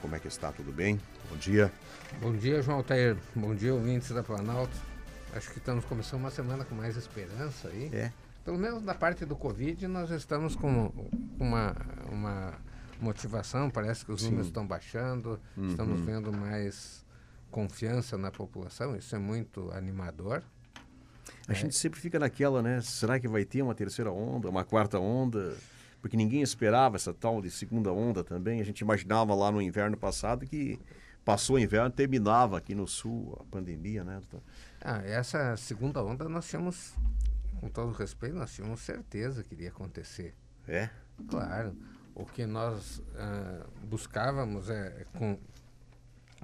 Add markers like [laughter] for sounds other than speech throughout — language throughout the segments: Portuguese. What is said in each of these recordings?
Como é que está? Tudo bem? Bom dia. Bom dia, João Altair. Bom dia, ouvintes da Planalto. Acho que estamos começando uma semana com mais esperança aí. É. Pelo menos na parte do Covid, nós estamos com uma, uma motivação. Parece que os Sim. números estão baixando. Uhum. Estamos vendo mais confiança na população. Isso é muito animador. A gente sempre fica naquela, né? Será que vai ter uma terceira onda, uma quarta onda? Porque ninguém esperava essa tal de segunda onda também. A gente imaginava lá no inverno passado que passou o inverno, terminava aqui no sul a pandemia, né? Ah, essa segunda onda nós tínhamos, com todo respeito, nós tínhamos certeza que iria acontecer. É? Claro. O que nós ah, buscávamos é, com,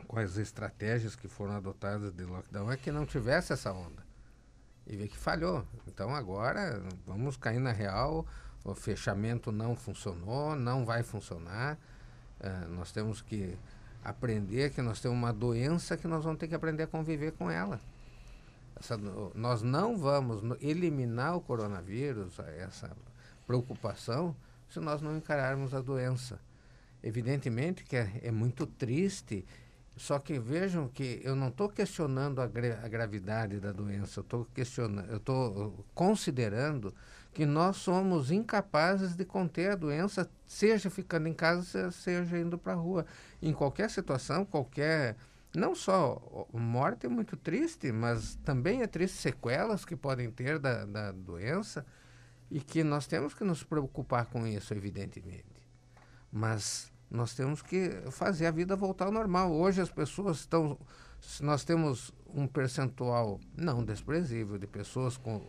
com as estratégias que foram adotadas de lockdown é que não tivesse essa onda. E ver que falhou. Então agora vamos cair na real. O fechamento não funcionou, não vai funcionar. Ah, nós temos que aprender que nós temos uma doença que nós vamos ter que aprender a conviver com ela. Essa, nós não vamos eliminar o coronavírus, essa preocupação, se nós não encararmos a doença. Evidentemente que é, é muito triste, só que vejam que eu não estou questionando a, gra- a gravidade da doença, eu estou considerando que nós somos incapazes de conter a doença, seja ficando em casa, se- seja indo para a rua. Em qualquer situação, qualquer não só morte é muito triste, mas também é triste sequelas que podem ter da, da doença e que nós temos que nos preocupar com isso, evidentemente. Mas nós temos que fazer a vida voltar ao normal. Hoje as pessoas estão. Nós temos um percentual não desprezível de pessoas com,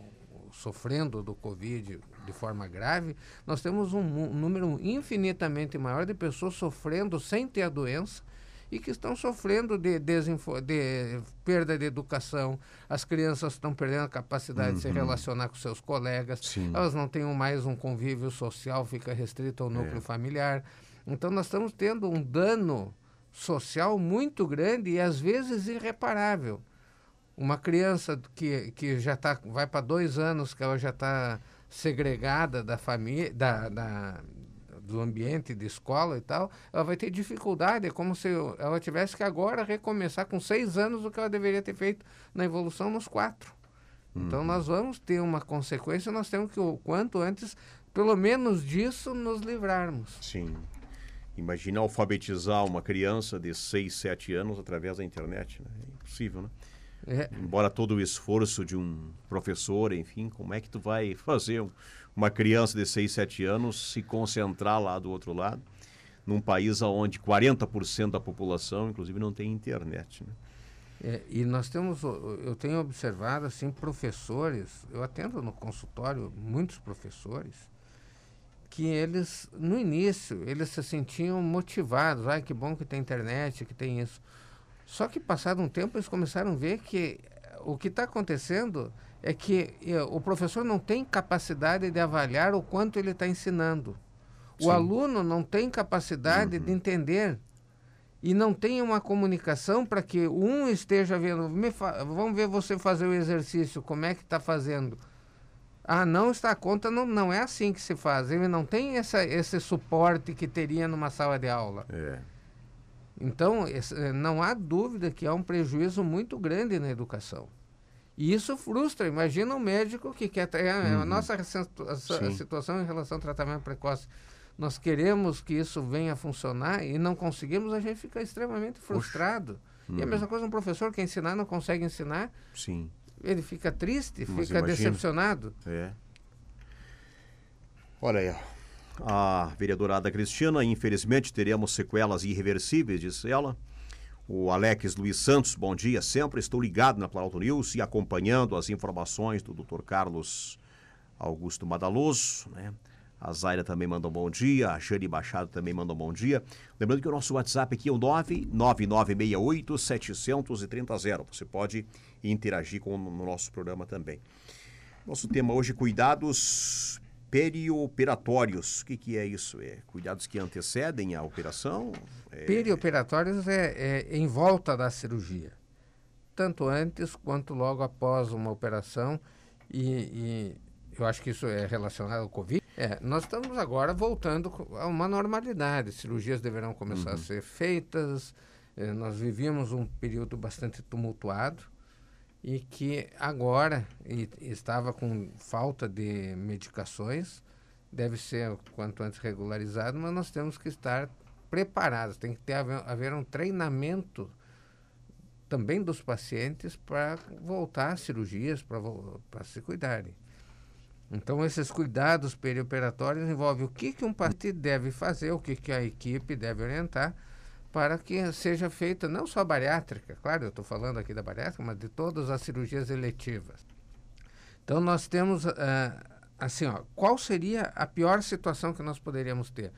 sofrendo do Covid de forma grave, nós temos um, mu- número infinitamente maior de pessoas sofrendo sem ter a doença e que estão sofrendo de, desinfo- de perda de educação. As crianças estão perdendo a capacidade de se relacionar com seus colegas. Sim. Elas não têm mais um convívio social, fica restrito ao núcleo familiar. Então nós estamos tendo um dano social muito grande e às vezes irreparável. Uma criança que, que já tá, vai para dois anos, que ela já está segregada da família, da, da, do ambiente de escola e tal, ela vai ter dificuldade. É como se ela tivesse que agora recomeçar com seis anos o que ela deveria ter feito na evolução nos quatro. Então nós vamos ter uma consequência, nós temos que, o quanto antes, pelo menos disso, nos livrarmos. Sim. Imagina alfabetizar uma criança de 6, 7 anos através da internet, né? É impossível, né? É, Embora todo o esforço de um professor, enfim, como é que tu vai fazer um- uma criança de 6, 7 anos se concentrar lá do outro lado, num país onde 40% da população, inclusive, não tem internet, né? É, e nós temos, eu tenho observado assim professores, eu atendo no consultório muitos professores que eles no início eles se sentiam motivados, ai que bom que tem internet, que tem isso. Só que passado um tempo eles começaram a ver que eh, o que está acontecendo é que eh, o professor não tem capacidade de avaliar o quanto ele está ensinando. O Sim. aluno não tem capacidade de entender e não tem uma comunicação para que um esteja vendo, "Me fa- vamos ver você fazer o exercício, como é que está fazendo. Ah, não está a conta, não, não é assim que se faz. Ele não tem essa, esse suporte que teria numa sala de aula. É. Então, eh, não há dúvida que há um prejuízo muito grande na educação. E isso frustra. Imagina um médico que quer. ter- A Uhum. nossa a situação em relação ao tratamento precoce. Nós queremos que isso venha a funcionar e não conseguimos, a gente fica extremamente frustrado. E a Uhum. mesma coisa, um professor que ensinar não consegue ensinar, Sim, ele fica triste, Mas fica imagina. decepcionado. é. Olha aí, ó. A vereadora Ada Cristina, infelizmente teremos sequelas irreversíveis, disse ela. O Alex Luiz Santos, bom dia. Sempre estou ligado na Planalto News e acompanhando as informações do Dr. Carlos Augusto Madaloso, né? A Zaira também manda um bom dia, a Jane Machado também manda um bom dia. Lembrando que o nosso WhatsApp aqui é o 99968-730. Você pode interagir com no nosso programa também. Nosso tema hoje, cuidados perioperatórios. O que, que é isso? É cuidados que antecedem a operação? É, Perioperatórios é, é em volta da cirurgia, tanto antes quanto logo após uma operação, e, e eu acho que isso é relacionado ao Covid. É, nós estamos agora voltando a uma normalidade. Cirurgias deverão começar uhum. a ser feitas. Eh, nós vivíamos um período bastante tumultuado e que agora e, estava com falta de medicações, deve ser quanto antes regularizado, mas nós temos que estar preparados, tem que ter, haver, haver um treinamento também dos pacientes para voltar às cirurgias, para se cuidarem. Então, esses cuidados perioperatórios envolvem o que, que um paciente deve fazer, o que, que a equipe deve orientar para que seja feita não só a bariátrica, claro, eu estou falando aqui da bariátrica, mas de todas as cirurgias eletivas. Então, nós temos, uh, assim, ó, qual seria a pior situação que nós poderíamos ter?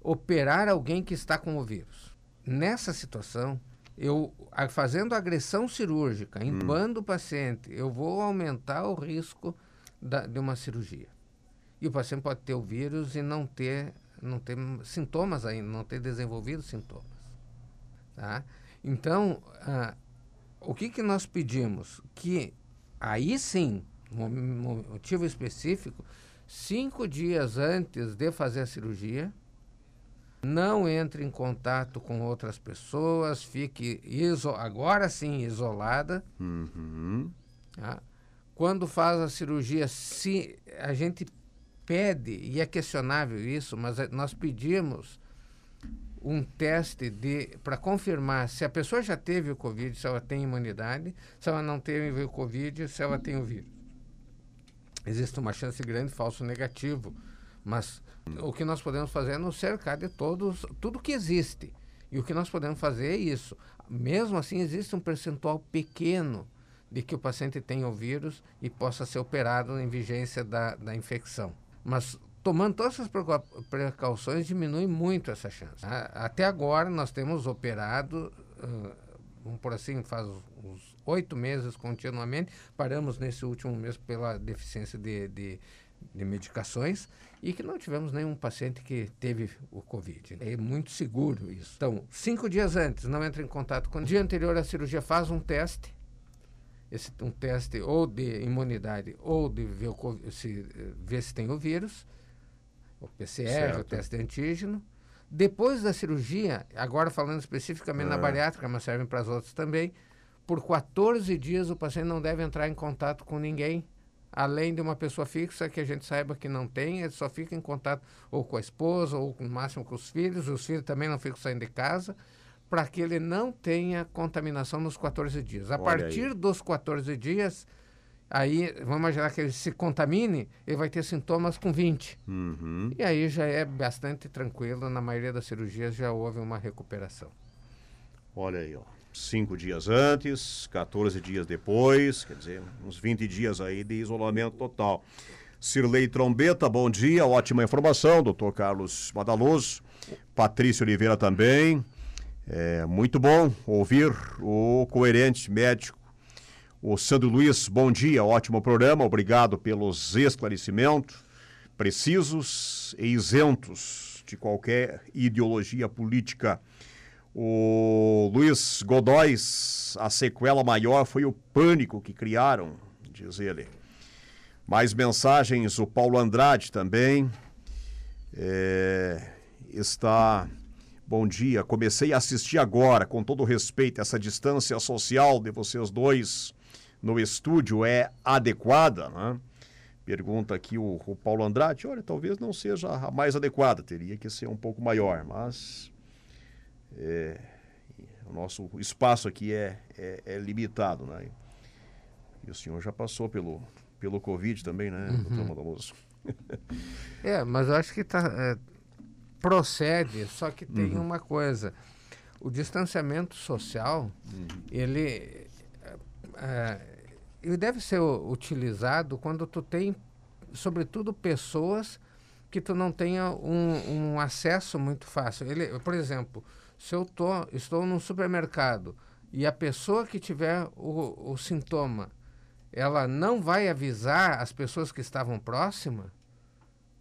Operar alguém que está com o vírus. Nessa situação, eu fazendo agressão cirúrgica, intubando hum. o paciente, eu vou aumentar o risco da, de uma cirurgia. E o paciente pode ter o vírus e não ter, não ter sintomas ainda, não ter desenvolvido sintomas. Tá? Então, ah, o que, que nós pedimos? Que aí sim, um motivo específico, cinco dias antes de fazer a cirurgia, não entre em contato com outras pessoas, fique iso agora sim isolada. Uhum. Tá? Quando faz a cirurgia, se a gente pede, e é questionável isso, mas é, nós pedimos um teste para confirmar se a pessoa já teve o Covid, se ela tem imunidade, se ela não teve o Covid, se ela tem o vírus. Existe uma chance grande falso negativo, mas o que nós podemos fazer é nos cercar de todos, tudo que existe. E o que nós podemos fazer é isso. Mesmo assim, existe um percentual pequeno de que o paciente tenha o vírus e possa ser operado em vigência da, da infecção. Mas tomando todas essas precauções, diminui muito essa chance. Até agora, nós temos operado, vamos por assim, faz uns oito meses continuamente, paramos nesse último mês pela deficiência de, de de medicações e que não tivemos nenhum paciente que teve o Covid. É muito seguro isso. Então, cinco dias antes, não entra em contato com o dia anterior à cirurgia, faz um teste, esse, um teste ou de imunidade ou de ver, se, ver se tem o vírus, o PCR, certo. o teste de antígeno. Depois da cirurgia, agora falando especificamente na é. bariátrica, mas servem para as outras também, por 14 dias o paciente não deve entrar em contato com ninguém além de uma pessoa fixa que a gente saiba que não tem, ele só fica em contato ou com a esposa ou no máximo com os filhos, os filhos também não ficam saindo de casa, para que ele não tenha contaminação nos 14 dias. A Olha partir aí. dos 14 dias, aí vamos imaginar que ele se contamine, ele vai ter sintomas com 20. Uhum. E aí já é bastante tranquilo, na maioria das cirurgias já houve uma recuperação. Olha aí, ó cinco dias antes, 14 dias depois, quer dizer, uns 20 dias aí de isolamento total. Cirlei Trombeta, bom dia, ótima informação, doutor Carlos Madaloso, Patrícia Oliveira também, é muito bom ouvir o coerente médico. O Sandro Luiz, bom dia, ótimo programa, obrigado pelos esclarecimentos precisos e isentos de qualquer ideologia política. O Luiz Godóis, a sequela maior foi o pânico que criaram, diz ele. Mais mensagens, o Paulo Andrade também é, está. Bom dia, comecei a assistir agora, com todo respeito, essa distância social de vocês dois no estúdio é adequada, né? Pergunta aqui o, o Paulo Andrade, olha, talvez não seja a mais adequada, teria que ser um pouco maior, mas é, o nosso espaço aqui é, é, é, limitado, né? E o senhor já passou pelo, pelo Covid também, né, uhum. doutor Madaloso? é, mas eu acho que tá, é, procede, só que tem uhum. uma coisa. O distanciamento social, uhum. ele, é, ele deve ser utilizado quando tu tem, sobretudo, pessoas que tu não tenha um, um acesso muito fácil. Ele, por exemplo, se eu tô, estou num supermercado e a pessoa que tiver o, o sintoma, ela não vai avisar as pessoas que estavam próximas,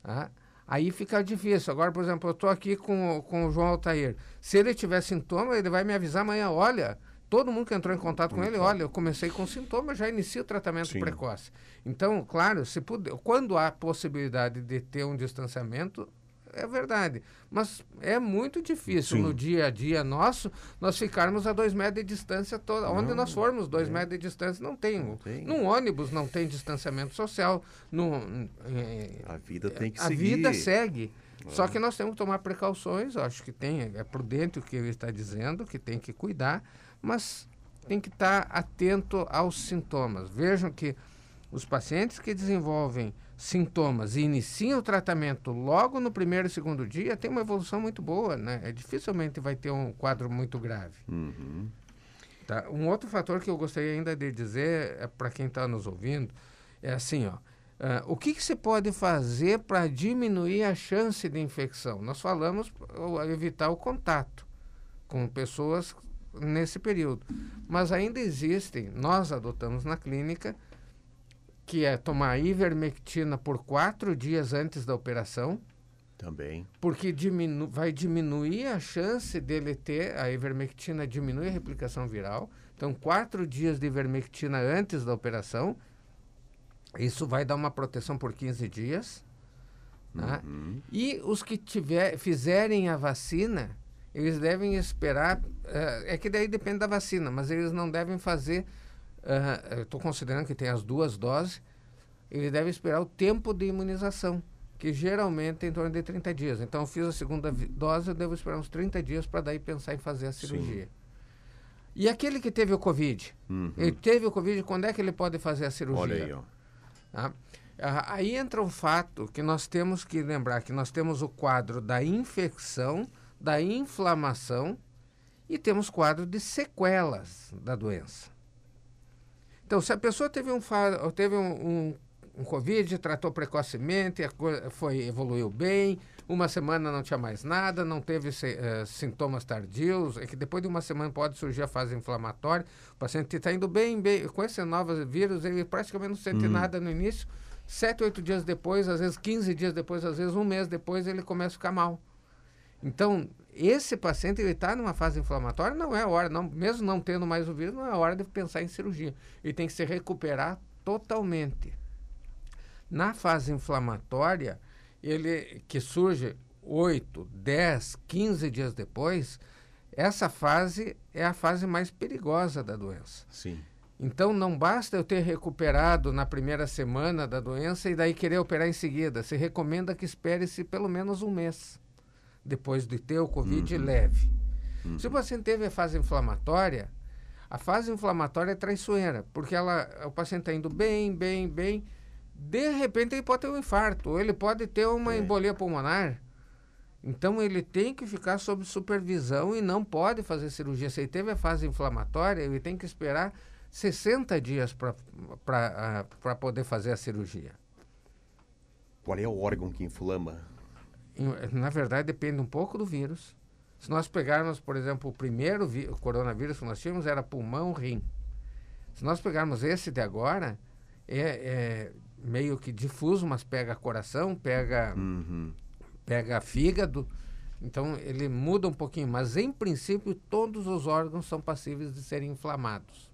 tá? aí fica difícil. Agora, por exemplo, eu estou aqui com, com o João Altair. Se ele tiver sintoma, ele vai me avisar amanhã, olha, todo mundo que entrou em contato com ele, olha, eu comecei com sintomas, já inicia o tratamento Sim. precoce. Então, claro, se puder, quando há possibilidade de ter um distanciamento, é verdade. Mas é muito difícil Sim. no dia a dia nosso nós ficarmos a dois metros de distância toda. Não, Onde nós formos, dois é. metros de distância, não tem. não tem. Num ônibus não tem distanciamento social. Num, é, a vida tem que a seguir. A vida segue. Só que nós temos que tomar precauções, acho que tem, é prudente o que ele está dizendo, que tem que cuidar, mas tem que estar atento aos sintomas. Vejam que os pacientes que desenvolvem sintomas e iniciam o tratamento logo no primeiro e segundo dia têm uma evolução muito boa, né? É, dificilmente vai ter um quadro muito grave. Uhum. Tá? Um outro fator que eu gostaria ainda de dizer é para quem está nos ouvindo é assim, ó. Uh, o que, que se pode fazer para diminuir a chance de infecção? Nós falamos para evitar o contato com pessoas nesse período. Mas ainda existem, nós adotamos na clínica, que é tomar ivermectina por quatro dias antes da operação. Também. Porque diminu vai diminuir a chance dele ter, a ivermectina diminui a replicação viral. Então, quatro dias de ivermectina antes da operação isso vai dar uma proteção por 15 dias. Né? Uhum. E os que tiver, fizerem a vacina, eles devem esperar. Uh, é que daí depende da vacina, mas eles não devem fazer. Uh, eu estou considerando que tem as duas doses. Eles devem esperar o tempo de imunização, que geralmente é em torno de 30 dias. Então, eu fiz a segunda dose, eu devo esperar uns 30 dias para daí pensar em fazer a cirurgia. Sim. E aquele que teve o Covid? Uhum. Ele teve o Covid, quando é que ele pode fazer a cirurgia? Olha aí, ó. Tá? Ah, aí entra um fato que nós temos que lembrar que nós temos o quadro da infecção, da inflamação e temos quadro de sequelas da doença. Então, se a pessoa teve um, teve um, um, um Covid, tratou precocemente, foi, evoluiu bem, uma semana não tinha mais nada, não teve uh, sintomas tardios, é que depois de uma semana pode surgir a fase inflamatória. O paciente está indo bem, bem, com esse novo vírus, ele praticamente não sente hum. nada no início. Sete, oito dias depois, às vezes 15 dias depois, às vezes um mês depois, ele começa a ficar mal. Então, esse paciente ele está numa fase inflamatória, não é hora, não, mesmo não tendo mais o vírus, não é hora de pensar em cirurgia. Ele tem que se recuperar totalmente. Na fase inflamatória, ele que surge 8, 10, 15 dias depois, essa fase é a fase mais perigosa da doença. Sim. Então não basta eu ter recuperado na primeira semana da doença e daí querer operar em seguida. Se recomenda que espere-se pelo menos um mês depois de ter o Covid uhum. leve. Uhum. Se o paciente teve a fase inflamatória, a fase inflamatória é traiçoeira, porque ela, o paciente está indo bem, bem, bem, de repente ele pode ter um infarto, ou ele pode ter uma é. embolia pulmonar. Então ele tem que ficar sob supervisão e não pode fazer cirurgia. Se ele teve a fase inflamatória, ele tem que esperar 60 dias para uh, poder fazer a cirurgia. Qual é o órgão que inflama? Na verdade, depende um pouco do vírus. Se nós pegarmos, por exemplo, o primeiro coronavírus que nós tínhamos era pulmão, rim. Se nós pegarmos esse de agora, é, é meio que difuso, mas pega coração, pega, uhum. pega fígado. Então ele muda um pouquinho, mas em princípio todos os órgãos são passíveis de serem inflamados.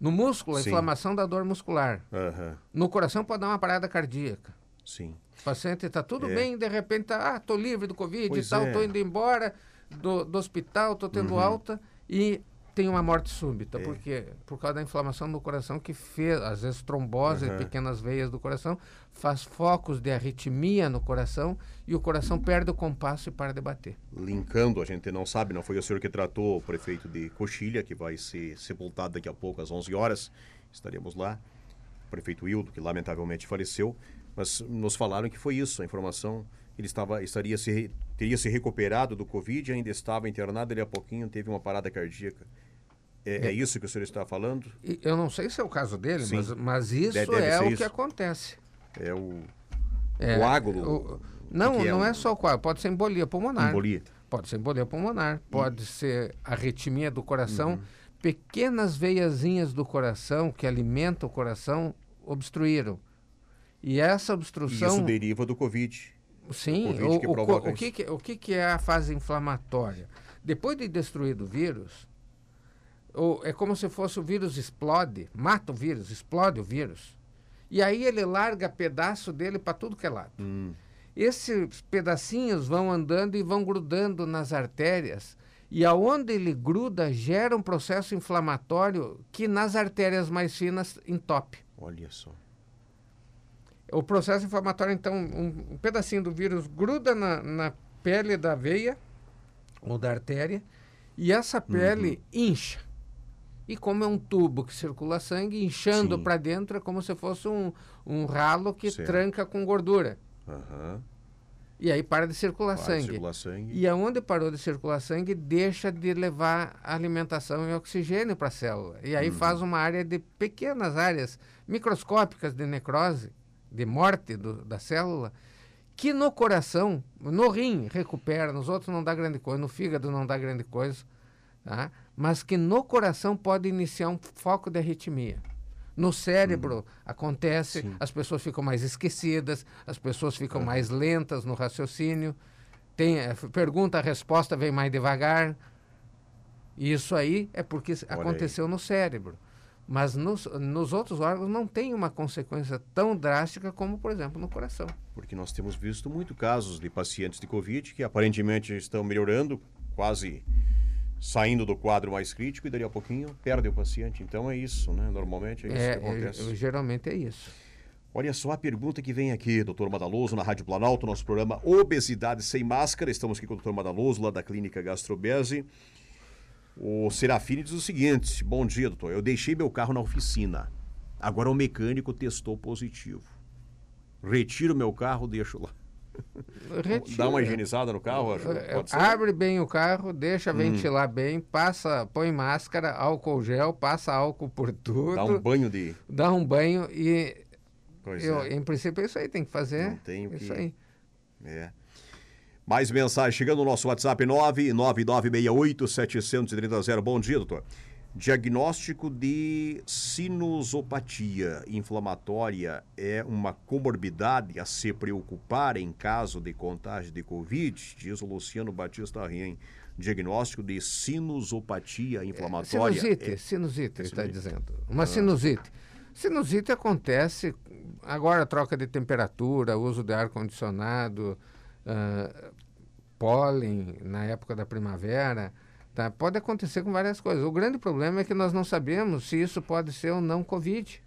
No músculo, a Sim. inflamação da dor muscular. Uhum. No coração pode dar uma parada cardíaca. Sim. O paciente está tudo é. bem, de repente tá, ah, tô livre do Covid pois e tal, é. tô indo embora do, do hospital, tô tendo uhum. alta e tem uma morte súbita, é. porque por causa da inflamação no coração que fez, às vezes trombose uhum. pequenas veias do coração, faz focos de arritmia no coração e o coração perde o compasso e para de bater. Linkando, a gente não sabe, não foi o senhor que tratou o prefeito de Coxilha, que vai ser sepultado daqui a pouco às 11 horas. Estaremos lá. O prefeito Hildo, que lamentavelmente faleceu, mas nos falaram que foi isso, a informação ele estava estaria se teria se recuperado do covid ainda estava internado ele a pouquinho teve uma parada cardíaca é, é, é, isso que o senhor está falando? Eu não sei se é o caso dele, mas, mas isso é o isso. que acontece. É o é, coágulo? Não, que não é, é só o coágulo. Pode ser embolia pulmonar. Embolia. Pode ser embolia pulmonar. Pode hum. ser arritmia do coração. Uhum. Pequenas veiazinhas do coração que alimentam o coração obstruíram. E essa obstrução... E isso deriva do Covid. Sim. O, COVID o, o, o, que, que, o que, que é a fase inflamatória? Depois de destruído o vírus ou é como se fosse o vírus explode, mata o vírus, explode o vírus. E aí ele larga pedaço dele para tudo que é lado. Hum. Esses pedacinhos vão andando e vão grudando nas artérias. E aonde ele gruda, gera um processo inflamatório que nas artérias mais finas entope. Olha só. O processo inflamatório, então, um, um pedacinho do vírus gruda na, na, pele da veia ou da artéria e essa pele uhum. incha. E como é um tubo que circula sangue, inchando para dentro é como se fosse um, um ralo que certo. tranca com gordura. Uhum. E aí para de circular para sangue. De circular sangue. E aonde parou de circular sangue, deixa de levar alimentação e oxigênio para a célula. E aí uhum. faz uma área de pequenas áreas microscópicas de necrose, de morte do, da célula, que no coração, no rim recupera, nos outros não dá grande coisa, no fígado não dá grande coisa, tá? mas que no coração pode iniciar um foco de arritmia. No cérebro uhum. acontece, Sim. as pessoas ficam mais esquecidas, as pessoas ficam uhum. mais lentas no raciocínio, tem, é, pergunta, a resposta vem mais devagar. Isso aí é porque Olha aconteceu aí. no cérebro. Mas nos, nos outros órgãos não tem uma consequência tão drástica como, por exemplo, no coração. Porque nós temos visto muito casos de pacientes de Covid que aparentemente estão melhorando, quase saindo do quadro mais crítico e dali a pouquinho perde o paciente. Então é isso, né? Normalmente é isso é, que acontece. É, geralmente é isso. Olha só a pergunta que vem aqui, doutor Madaloso, na Rádio Planalto, nosso programa Obesidade Sem Máscara. Estamos aqui com o doutor Madaloso, lá da Clínica Gastrobese. O Serafine diz o seguinte: Bom dia, doutor. Eu deixei meu carro na oficina. Agora o mecânico testou positivo. Retiro meu carro, deixo lá. [laughs] Retira. Dá uma higienizada no carro? Acho, é, Abre bem o carro, deixa hum. ventilar bem, passa, põe máscara, álcool gel, passa álcool por tudo. Dá um banho de. Dá um banho e. eu, é. Em princípio, é isso aí tem que fazer. Não tem o que. Isso aí. É. Mais mensagem chegando no nosso WhatsApp 99968-730. Bom dia, doutor. Diagnóstico de sinusopatia inflamatória é uma comorbidade a se preocupar em caso de contágio de Covid? Diz o Luciano Batista Rien. Diagnóstico de sinusopatia inflamatória. É, sinusite, é... sinusite, está dizendo. Uma ah. sinusite. Sinusite acontece agora troca de temperatura, uso de ar condicionado, uh, pólen na época da primavera. Tá? Pode acontecer com várias coisas. O grande problema é que nós não sabemos se isso pode ser ou não Covid.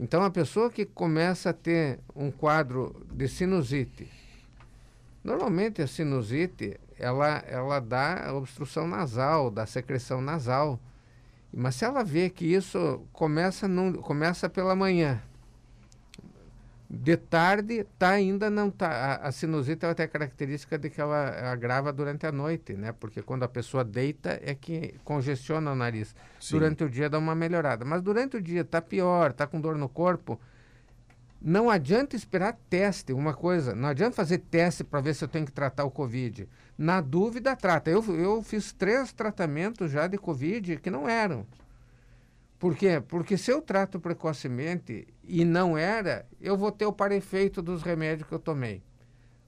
Então, a pessoa que começa a ter um quadro de sinusite, normalmente a sinusite ela, ela dá obstrução nasal, dá secreção nasal. Mas se ela vê que isso começa, num, começa pela manhã, de tarde tá ainda não tá a, a sinusite ela tem a característica de que ela agrava durante a noite, né? Porque quando a pessoa deita é que congestiona o nariz. Sim. Durante o dia dá uma melhorada, mas durante o dia tá pior, tá com dor no corpo. Não adianta esperar teste, uma coisa, não adianta fazer teste para ver se eu tenho que tratar o Covid. Na dúvida, trata. Eu, eu fiz três tratamentos já de Covid que não eram. Por quê? Porque se eu trato precocemente e não era, eu vou ter o parefeito dos remédios que eu tomei.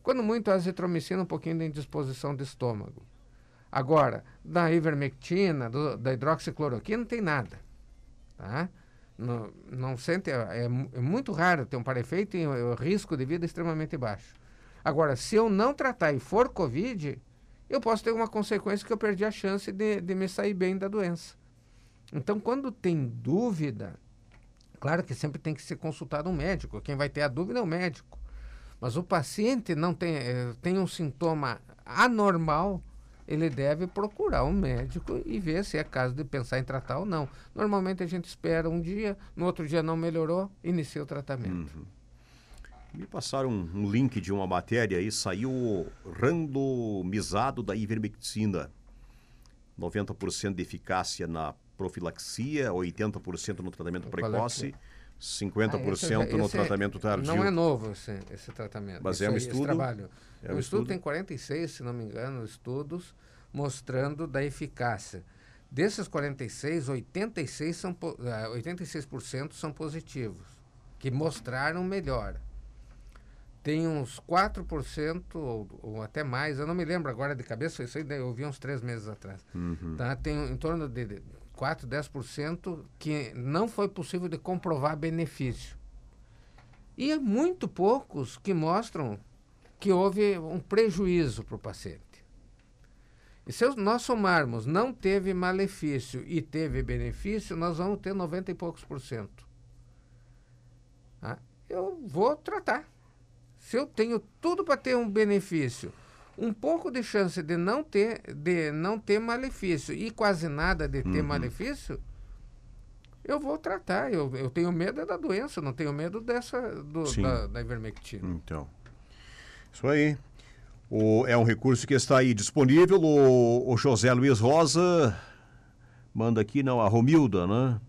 Quando muito, azitromicina, um pouquinho de indisposição de estômago. Agora, da ivermectina, do, da hidroxicloroquina, não tem nada. Tá? Não, não sente, é, é, muito raro ter um parefeito e o risco de vida é extremamente baixo. Agora, se eu não tratar e for Covid, eu posso ter uma consequência que eu perdi a chance de, de me sair bem da doença. Então, quando tem dúvida, claro que sempre tem que ser consultado um médico. Quem vai ter a dúvida é o médico. Mas o paciente não tem, eh, tem um sintoma anormal, ele deve procurar um médico e ver se é caso de pensar em tratar ou não. Normalmente a gente espera um dia, no outro dia não melhorou, inicia o tratamento. Uhum. Me passaram um, link de uma matéria aí, saiu randomizado da ivermectina. 90% de eficácia na profilaxia, 80% no tratamento precoce, 50% ah, esse, no esse tratamento tardio. Não é novo esse, esse tratamento. Mas é um estudo. trabalho. É um o estudo, estudo tem 46, se não me engano, estudos mostrando da eficácia. Desses 46, 86 são, 86% são positivos, que mostraram melhora. tem uns 4% ou, ou até mais, eu não me lembro agora de cabeça, isso aí eu vi uns três meses atrás. Uhum. Tá? Tem em torno de 4, 10% que não foi possível de comprovar benefício. E é muito poucos que mostram que houve um prejuízo para o paciente. E se nós somarmos não teve malefício e teve benefício, nós vamos ter 90 e poucos por cento. Ah, eu vou tratar se eu tenho tudo para ter um benefício, um pouco de chance de não ter, de não ter malefício e quase nada de ter uhum. malefício, eu vou tratar. Eu, eu tenho medo da doença, não tenho medo dessa do, da, da ivermectina. Então, isso aí. O, é um recurso que está aí disponível. O, o José Luiz Rosa manda aqui, não, a Romilda, né?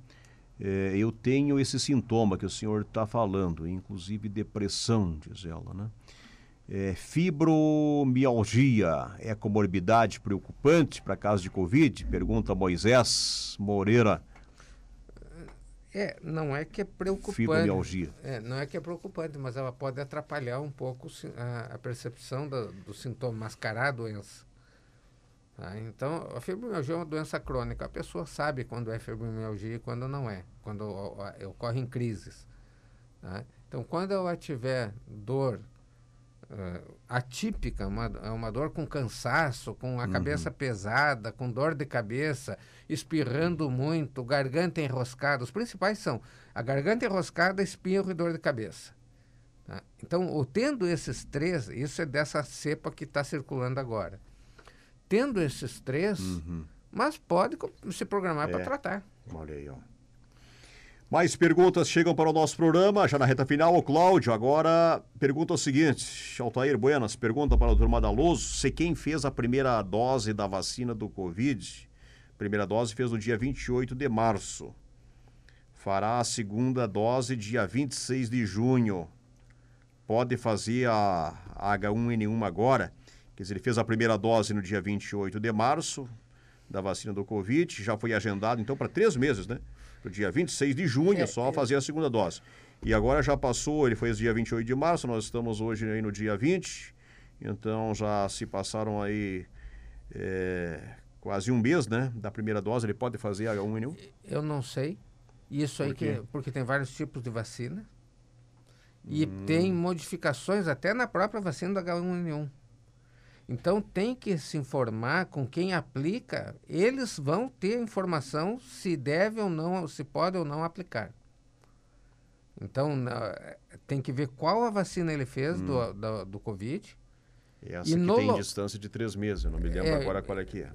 é, eu tenho esse sintoma que o senhor está falando, inclusive depressão, diz ela, né? É, fibromialgia é comorbidade preocupante para caso de Covid? Pergunta Moisés Moreira. É, não é que é preocupante. Fibromialgia. É, não é que é preocupante, mas ela pode atrapalhar um pouco a, a percepção do, do sintoma, mascarar a doença. Tá? Então, a fibromialgia é uma doença crônica. A pessoa sabe quando é fibromialgia e quando não é, quando ocorre em crises. Tá? Então, quando ela tiver dor uh, atípica, uma, é uma dor com cansaço, com a uhum. cabeça pesada, com dor de cabeça, espirrando muito, garganta enroscada, os principais são a garganta enroscada, espirro e dor de cabeça. Tá? Então, tendo esses três, isso é dessa cepa que está circulando agora tendo esses três, uhum. mas pode se programar é. para tratar. Olha aí, ó. Mais perguntas chegam para o nosso programa, já na reta final. O Cláudio agora pergunta o seguinte: Altair Buenas, pergunta para o Dr. Madaloso se quem fez a primeira dose da vacina do Covid, primeira dose fez no dia 28 de março, fará a segunda dose dia 26 de junho. Pode fazer a H1N1 agora? Quer dizer, ele fez a primeira dose no dia 28 de março da vacina do Covid, já foi agendado então para três meses, né? No dia 26 de junho é, só é. fazer a segunda dose. E agora já passou, ele fez dia 28 de março, nós estamos hoje aí no dia 20, então já se passaram aí é, quase um mês, né? Da primeira dose, ele pode fazer H1N1? Eu não sei. Isso aí, Por que, porque tem vários tipos de vacina. E hum. tem modificações até na própria vacina do H1N1. Então tem que se informar com quem aplica, eles vão ter informação se deve ou não, se pode ou não aplicar. Então tem que ver qual a vacina ele fez hum. do, do, do, Covid. Essa e que tem distância de três meses, eu não me lembro é, agora qual é que é.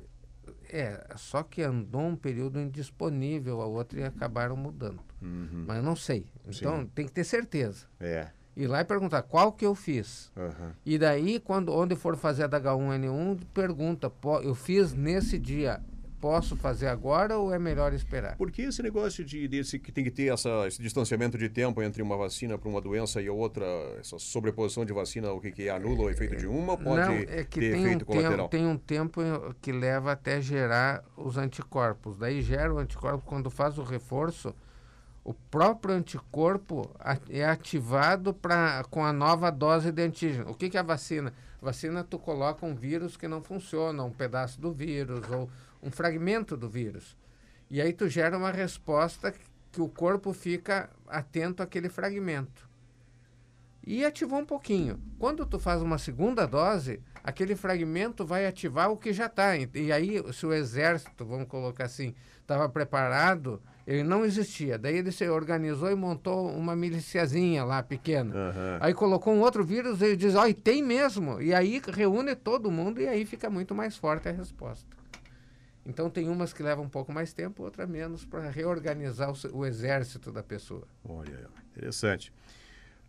É, só que andou um período indisponível a outra e acabaram mudando. Uhum. Mas eu não sei. Então Sim. tem que ter certeza. É ir lá e perguntar qual que eu fiz. Uhum. E daí, quando onde for fazer a da H1N1, pergunta, eu fiz nesse dia, posso fazer agora ou é melhor esperar? Por que esse negócio de desse que tem que ter essa, esse distanciamento de tempo entre uma vacina para uma doença e outra, essa sobreposição de vacina, o que, que é, anula o efeito de uma, pode Não, é que ter tem efeito um colateral? Tempo, tem um tempo que leva até gerar os anticorpos. Daí gera o anticorpo quando faz o reforço o próprio anticorpo é ativado pra, com a nova dose de antígeno. O que, que é a vacina? Vacina, tu coloca um vírus que não funciona, um pedaço do vírus ou um fragmento do vírus. E aí tu gera uma resposta que o corpo fica atento àquele fragmento. E ativou um pouquinho. Quando tu faz uma segunda dose, aquele fragmento vai ativar o que já está. E aí, se o exército, vamos colocar assim, estava preparado ele não existia. Daí ele se organizou e montou uma miliciazinha lá, pequena. Uhum. Aí colocou um outro vírus e diz, ó, oh, tem mesmo. E aí reúne todo mundo e aí fica muito mais forte a resposta. Então tem umas que levam um pouco mais tempo, outras menos, para reorganizar o, o, exército da pessoa. Olha, interessante.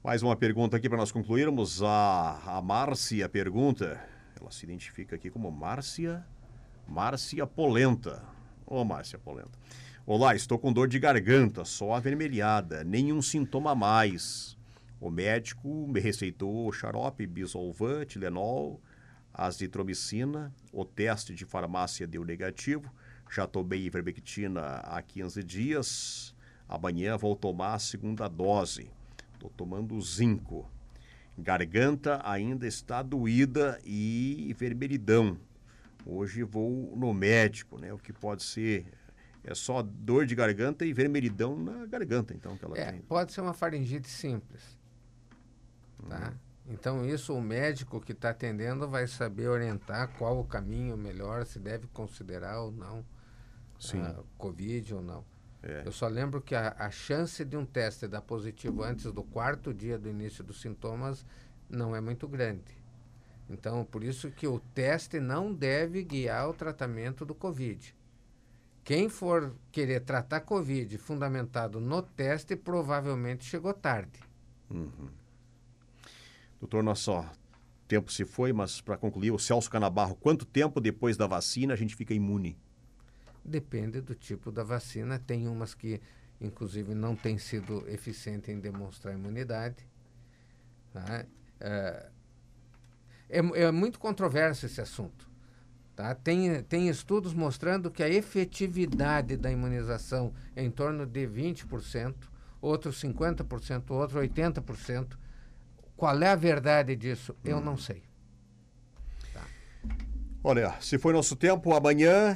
Mais uma pergunta aqui para nós concluirmos. A, a Márcia pergunta, ela se identifica aqui como Márcia, Márcia Polenta. Ô, Márcia Polenta. Olá, estou com dor de garganta, só avermelhada, nenhum sintoma a mais. O médico me receitou xarope bisolvan, Tilenol, azitromicina. O teste de farmácia deu negativo. Já tomei ivermectina há 15 dias. Amanhã vou tomar a segunda dose. Estou tomando zinco. Garganta ainda está doída e vermelhidão. Hoje vou no médico, né? O que pode ser é só dor de garganta e vermelhidão na garganta, então que ela é, tem. Pode ser uma faringite simples, tá? Uhum. Então isso o médico que está atendendo vai saber orientar qual o caminho melhor, se deve considerar ou não Sim. Uh, Covid ou não. É. Eu só lembro que a, a chance de um teste dar positivo antes do quarto dia do início dos sintomas não é muito grande. Então, por isso que o teste não deve guiar o tratamento do Covid. Quem for querer tratar Covid fundamentado no teste, provavelmente chegou tarde. Uhum. Doutor, nosso tempo se foi, mas para concluir, o Celso Canabarro, quanto tempo depois da vacina a gente fica imune? Depende do tipo da vacina. Tem umas que, inclusive, não têm sido eficientes em demonstrar imunidade. Tá? É, é, é muito controverso esse assunto. Tá? Tem, tem estudos mostrando que a efetividade da imunização é em torno de 20%, outros 50%, outros 80%. Qual é a verdade disso? Eu hum. não sei. Tá. Olha, se foi nosso tempo, amanhã